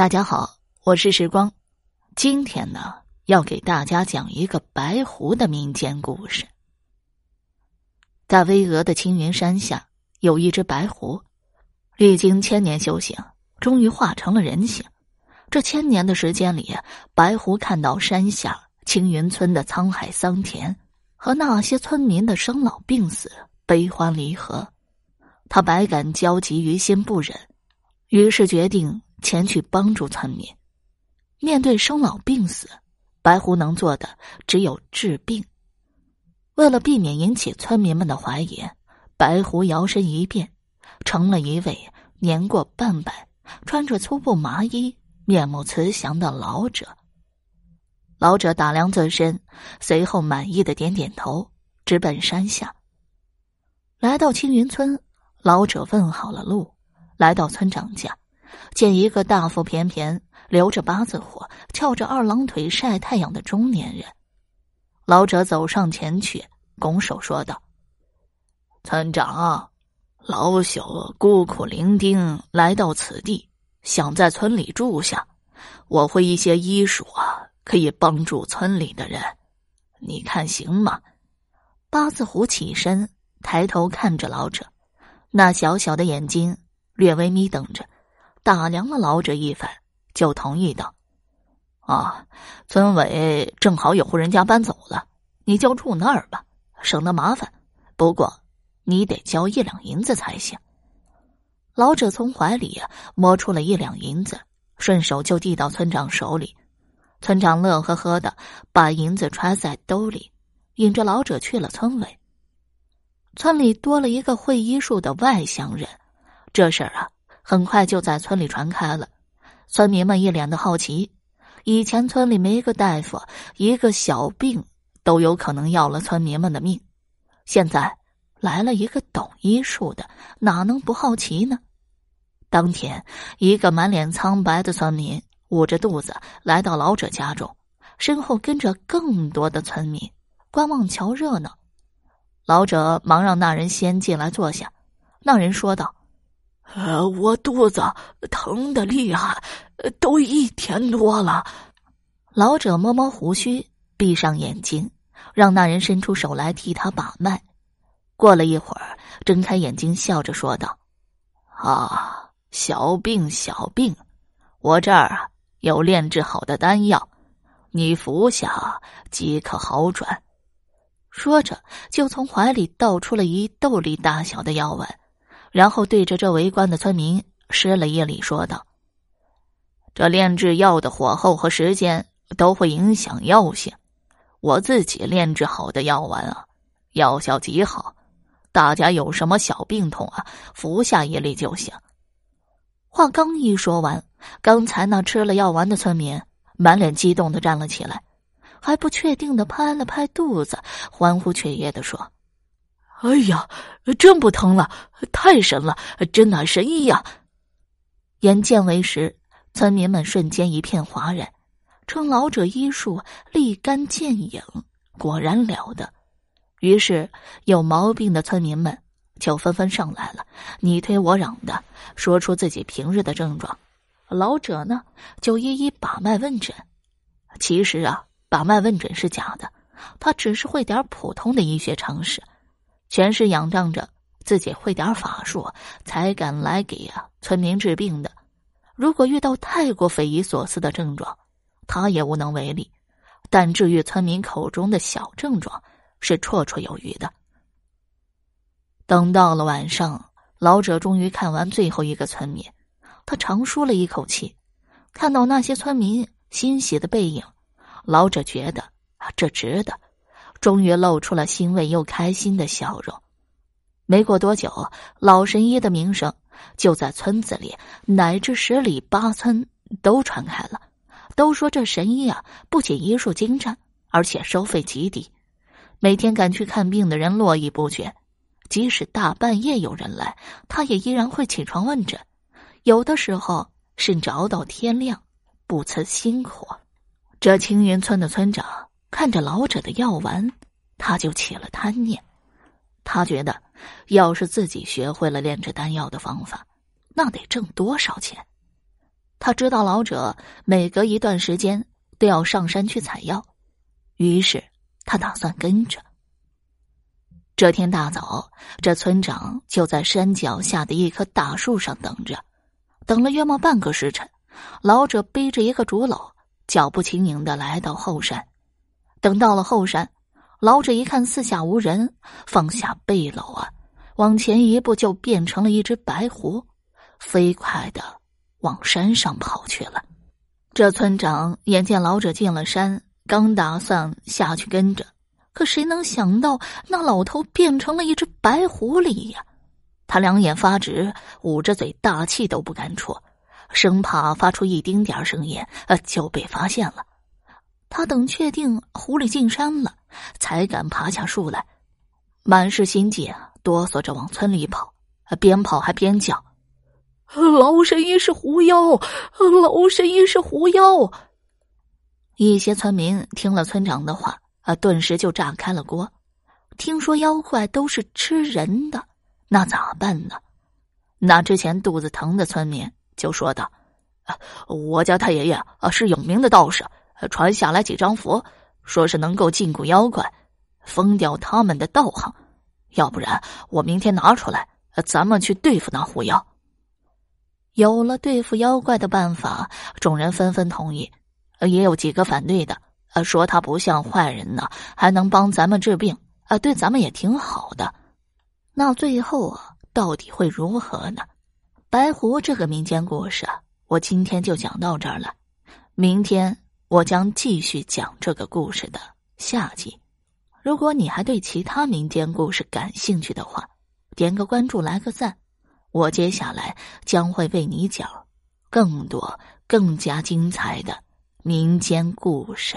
大家好，我是时光。今天呢，要给大家讲一个白狐的民间故事。在巍峨的青云山下，有一只白狐，历经千年修行，终于化成了人形。这千年的时间里，白狐看到山下青云村的沧海桑田和那些村民的生老病死、悲欢离合，他百感交集于心不忍，于是决定。前去帮助村民。面对生老病死，白狐能做的只有治病。为了避免引起村民们的怀疑，白狐摇身一变，成了一位年过半百、穿着粗布麻衣、面目慈祥的老者。老者打量自身，随后满意的点点头，直奔山下。来到青云村，老者问好了路，来到村长家。见一个大腹便便、留着八字胡、翘着二郎腿晒太阳的中年人，老者走上前去，拱手说道：“村长，老朽孤苦伶仃来到此地，想在村里住下。我会一些医术啊，可以帮助村里的人，你看行吗？”八字胡起身，抬头看着老者，那小小的眼睛略微眯瞪着。打量了老者一番，就同意道：“啊，村委正好有户人家搬走了，你就住那儿吧，省得麻烦。不过，你得交一两银子才行。”老者从怀里摸出了一两银子，顺手就递到村长手里。村长乐呵呵的把银子揣在兜里，引着老者去了村委。村里多了一个会医术的外乡人，这事儿啊。很快就在村里传开了，村民们一脸的好奇。以前村里没个大夫，一个小病都有可能要了村民们的命。现在来了一个懂医术的，哪能不好奇呢？当天，一个满脸苍白的村民捂着肚子来到老者家中，身后跟着更多的村民观望瞧热闹。老者忙让那人先进来坐下。那人说道。呃，我肚子疼的厉害，都一天多了。老者摸摸胡须，闭上眼睛，让那人伸出手来替他把脉。过了一会儿，睁开眼睛，笑着说道：“啊，小病小病，我这儿啊有炼制好的丹药，你服下即可好转。”说着，就从怀里倒出了一豆粒大小的药丸。然后对着这围观的村民施了一礼，说道：“这炼制药的火候和时间都会影响药性。我自己炼制好的药丸啊，药效极好。大家有什么小病痛啊，服下一粒就行。”话刚一说完，刚才那吃了药丸的村民满脸激动的站了起来，还不确定的拍了拍肚子，欢呼雀跃的说。哎呀，真不疼了，太神了，真乃神医呀！眼见为实，村民们瞬间一片哗然，称老者医术立竿见影，果然了得。于是有毛病的村民们就纷纷上来了，你推我嚷的，说出自己平日的症状。老者呢，就一一把脉问诊。其实啊，把脉问诊是假的，他只是会点普通的医学常识。全是仰仗着自己会点法术，才敢来给啊村民治病的。如果遇到太过匪夷所思的症状，他也无能为力。但治愈村民口中的小症状，是绰绰有余的。等到了晚上，老者终于看完最后一个村民，他长舒了一口气。看到那些村民欣喜的背影，老者觉得啊，这值得。终于露出了欣慰又开心的笑容。没过多久，老神医的名声就在村子里乃至十里八村都传开了。都说这神医啊，不仅医术精湛，而且收费极低。每天赶去看病的人络绎不绝，即使大半夜有人来，他也依然会起床问诊。有的时候甚至熬到天亮，不辞辛苦。这青云村的村长。看着老者的药丸，他就起了贪念。他觉得，要是自己学会了炼制丹药的方法，那得挣多少钱？他知道老者每隔一段时间都要上山去采药，于是他打算跟着。这天大早，这村长就在山脚下的一棵大树上等着，等了约莫半个时辰，老者背着一个竹篓，脚步轻盈的来到后山。等到了后山，老者一看四下无人，放下背篓啊，往前一步就变成了一只白狐，飞快的往山上跑去了。这村长眼见老者进了山，刚打算下去跟着。可谁能想到，那老头变成了一只白狐狸呀！他两眼发直，捂着嘴，大气都不敢出，生怕发出一丁点声音，呃，就被发现了。他等确定狐狸进山了，才敢爬下树来，满是心悸，哆嗦着往村里跑，边跑还边叫：“老神医是狐妖，老神医是狐妖！”一些村民听了村长的话。啊！顿时就炸开了锅。听说妖怪都是吃人的，那咋办呢？那之前肚子疼的村民就说道：“我家太爷爷啊是有名的道士，传下来几张符，说是能够禁锢妖怪，封掉他们的道行。要不然我明天拿出来，咱们去对付那狐妖。”有了对付妖怪的办法，众人纷纷同意，也有几个反对的。呃，说他不像坏人呢，还能帮咱们治病，啊，对咱们也挺好的。那最后啊，到底会如何呢？白狐这个民间故事啊，我今天就讲到这儿了。明天我将继续讲这个故事的下集。如果你还对其他民间故事感兴趣的话，点个关注，来个赞。我接下来将会为你讲更多、更加精彩的民间故事。